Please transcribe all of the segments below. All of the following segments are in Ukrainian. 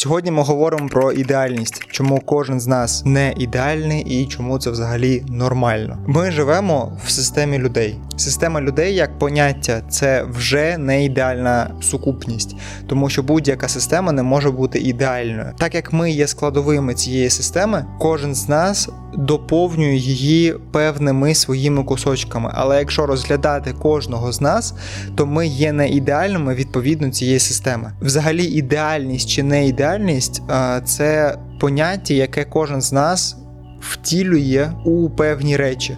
Сьогодні ми говоримо про ідеальність, чому кожен з нас не ідеальний і чому це взагалі нормально. Ми живемо в системі людей. Система людей як поняття це вже не ідеальна сукупність, тому що будь-яка система не може бути ідеальною. Так як ми є складовими цієї системи, кожен з нас доповнює її певними своїми кусочками. Але якщо розглядати кожного з нас, то ми є не ідеальними відповідно цієї системи. Взагалі, ідеальність чи не ідеальність це поняття, яке кожен з нас втілює у певні речі.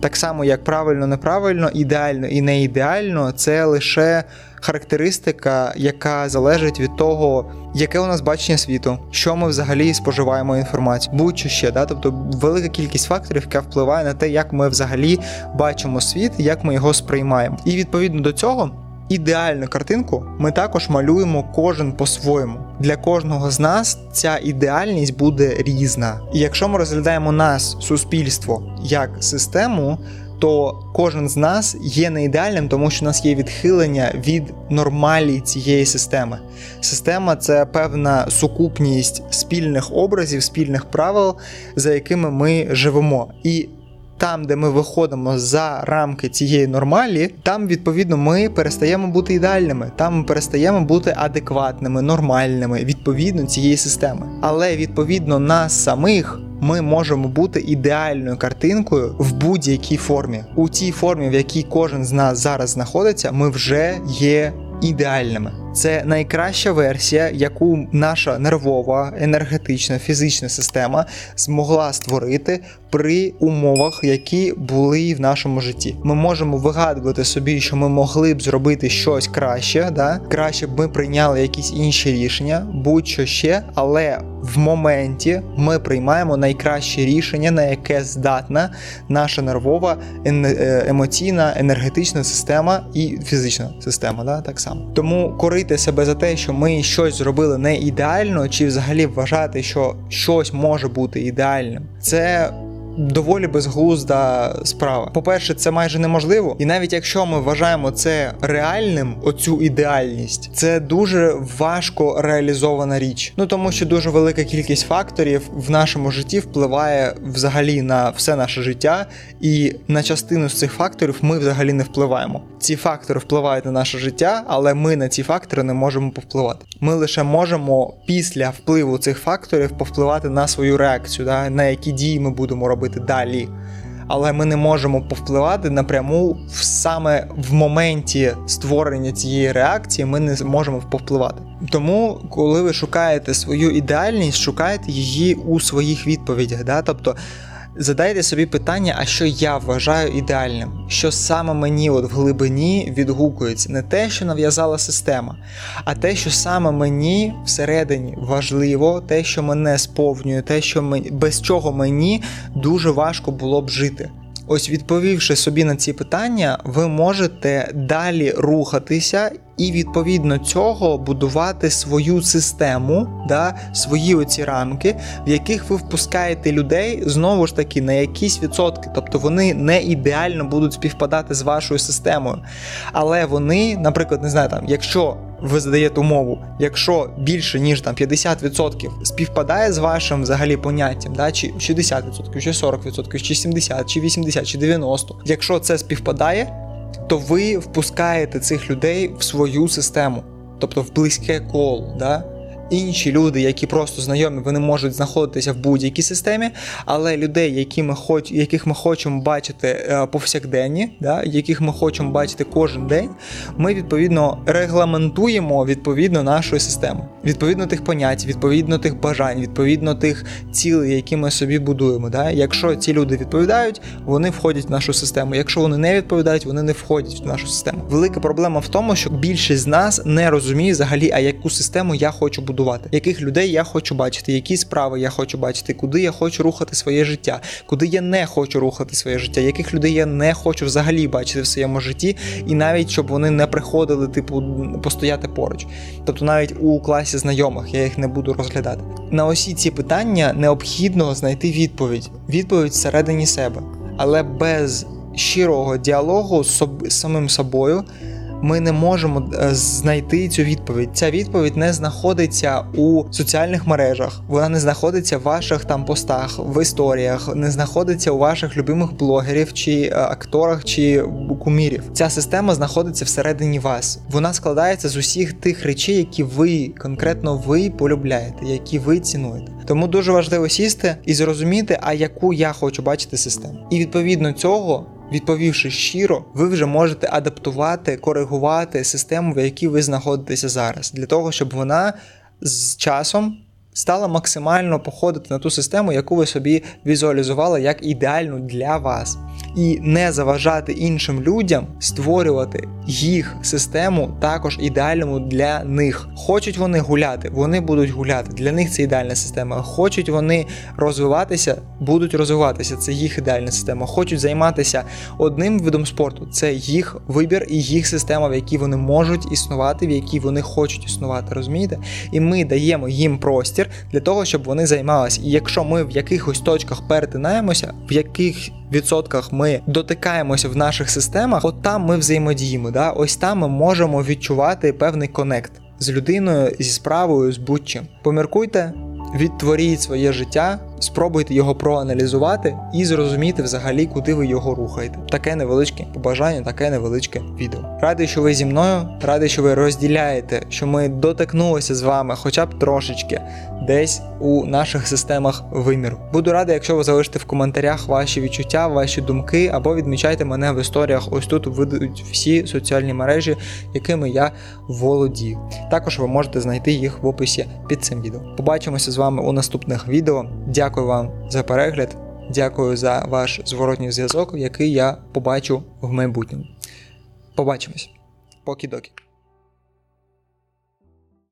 Так само, як правильно, неправильно, ідеально і не ідеально, це лише характеристика, яка залежить від того, яке у нас бачення світу, що ми взагалі споживаємо інформацію, будь-що ще, да? тобто велика кількість факторів, яка впливає на те, як ми взагалі бачимо світ, як ми його сприймаємо. І відповідно до цього. Ідеальну картинку ми також малюємо кожен по-своєму. Для кожного з нас ця ідеальність буде різна. І якщо ми розглядаємо нас, суспільство, як систему, то кожен з нас є не ідеальним, тому що у нас є відхилення від нормалі цієї системи. Система це певна сукупність спільних образів, спільних правил, за якими ми живемо. І там, де ми виходимо за рамки цієї нормалі, там відповідно ми перестаємо бути ідеальними, там ми перестаємо бути адекватними, нормальними відповідно цієї системи. Але відповідно нас самих. Ми можемо бути ідеальною картинкою в будь-якій формі. У тій формі, в якій кожен з нас зараз знаходиться, ми вже є ідеальними. Це найкраща версія, яку наша нервова, енергетична, фізична система змогла створити при умовах, які були в нашому житті. Ми можемо вигадувати собі, що ми могли б зробити щось краще, да? краще б ми прийняли якісь інші рішення, будь-що ще, але в моменті ми приймаємо найкраще рішення, на яке здатна наша нервова, е, емоційна, енергетична система і фізична система. Да? Так само. Тому корити себе за те, що ми щось зробили не ідеально, чи взагалі вважати, що щось може бути ідеальним, це доволі безглузда справа. По-перше, це майже неможливо, і навіть якщо ми вважаємо це реальним, оцю ідеальність, це дуже важко реалізована річ. Ну тому що дуже велика кількість факторів в нашому житті впливає взагалі на все наше життя, і на частину з цих факторів ми взагалі не впливаємо. Ці фактори впливають на наше життя, але ми на ці фактори не можемо повпливати. Ми лише можемо після впливу цих факторів повпливати на свою реакцію, да, на які дії ми будемо робити робити далі. Але ми не можемо повпливати напряму саме в моменті створення цієї реакції, ми не можемо повпливати. Тому, коли ви шукаєте свою ідеальність, шукайте її у своїх відповідях. Да? Тобто Задайте собі питання, а що я вважаю ідеальним, що саме мені от в глибині відгукується, не те, що нав'язала система, а те, що саме мені всередині важливо, те, що мене сповнює, те, що мені, без чого мені дуже важко було б жити. Ось відповівши собі на ці питання, ви можете далі рухатися і відповідно цього будувати свою систему, да, свої оці рамки, в яких ви впускаєте людей знову ж таки на якісь відсотки. Тобто вони не ідеально будуть співпадати з вашою системою. Але вони, наприклад, не знаю, там, якщо ви задаєте умову, якщо більше ніж там 50% співпадає з вашим взагалі поняттям, да, чи 60%, чи 40%, чи 70%, чи 80%, чи 90%, якщо це співпадає, то ви впускаєте цих людей в свою систему, тобто в близьке коло. Да? Інші люди, які просто знайомі, вони можуть знаходитися в будь-якій системі, але людей, які ми хоч, яких ми хочемо бачити е, повсякденні, да, яких ми хочемо бачити кожен день, ми відповідно регламентуємо відповідно нашої системи, відповідно тих понять, відповідно тих бажань, відповідно тих цілей, які ми собі будуємо. Да. Якщо ці люди відповідають, вони входять в нашу систему. Якщо вони не відповідають, вони не входять в нашу систему. Велика проблема в тому, що більшість з нас не розуміє взагалі, а яку систему я хочу будувати будувати, яких людей я хочу бачити, які справи я хочу бачити, куди я хочу рухати своє життя, куди я не хочу рухати своє життя, яких людей я не хочу взагалі бачити в своєму житті, і навіть щоб вони не приходили, типу, постояти поруч. Тобто навіть у класі знайомих я їх не буду розглядати. На усі ці питання необхідно знайти відповідь, відповідь всередині себе, але без щирого діалогу з самим собою ми не можемо е, знайти цю відповідь. Ця відповідь не знаходиться у соціальних мережах, вона не знаходиться в ваших там постах, в історіях, не знаходиться у ваших любимих блогерів чи е, акторах чи кумірів. Ця система знаходиться всередині вас. Вона складається з усіх тих речей, які ви конкретно ви полюбляєте, які ви цінуєте. Тому дуже важливо сісти і зрозуміти, а яку я хочу бачити систему. І відповідно цього. Відповівши щиро, ви вже можете адаптувати, коригувати систему, в якій ви знаходитеся зараз, для того, щоб вона з часом стала максимально походити на ту систему, яку ви собі візуалізували як ідеальну для вас, і не заважати іншим людям створювати їх систему також ідеальному для них. Хочуть вони гуляти, вони будуть гуляти. Для них це ідеальна система. Хочуть вони розвиватися, будуть розвиватися. Це їх ідеальна система. Хочуть займатися одним видом спорту. Це їх вибір і їх система, в якій вони можуть існувати, в якій вони хочуть існувати. Розумієте? І ми даємо їм простір для того, щоб вони займалися. І якщо ми в якихось точках перетинаємося, в яких відсотках ми дотикаємося в наших системах, от там ми взаємодіємо. Да? Ось там ми можемо відчувати певний конект з людиною, зі справою, з будь-чим. Поміркуйте, відтворіть своє життя, спробуйте його проаналізувати і зрозуміти взагалі, куди ви його рухаєте. Таке невеличке побажання, таке невеличке відео. Радий, що ви зі мною, радий, що ви розділяєте, що ми дотикнулися з вами, хоча б трошечки, десь у наших системах виміру. Буду радий, якщо ви залишите в коментарях ваші відчуття, ваші думки, або відмічайте мене в історіях. Ось тут видають всі соціальні мережі, якими я володію. Також ви можете знайти їх в описі під цим відео. Побачимося з вами у наступних відео. Дякую вам за перегляд. Дякую за ваш зворотній зв'язок, який я побачу в майбутньому. Побачимось. Покі-докі.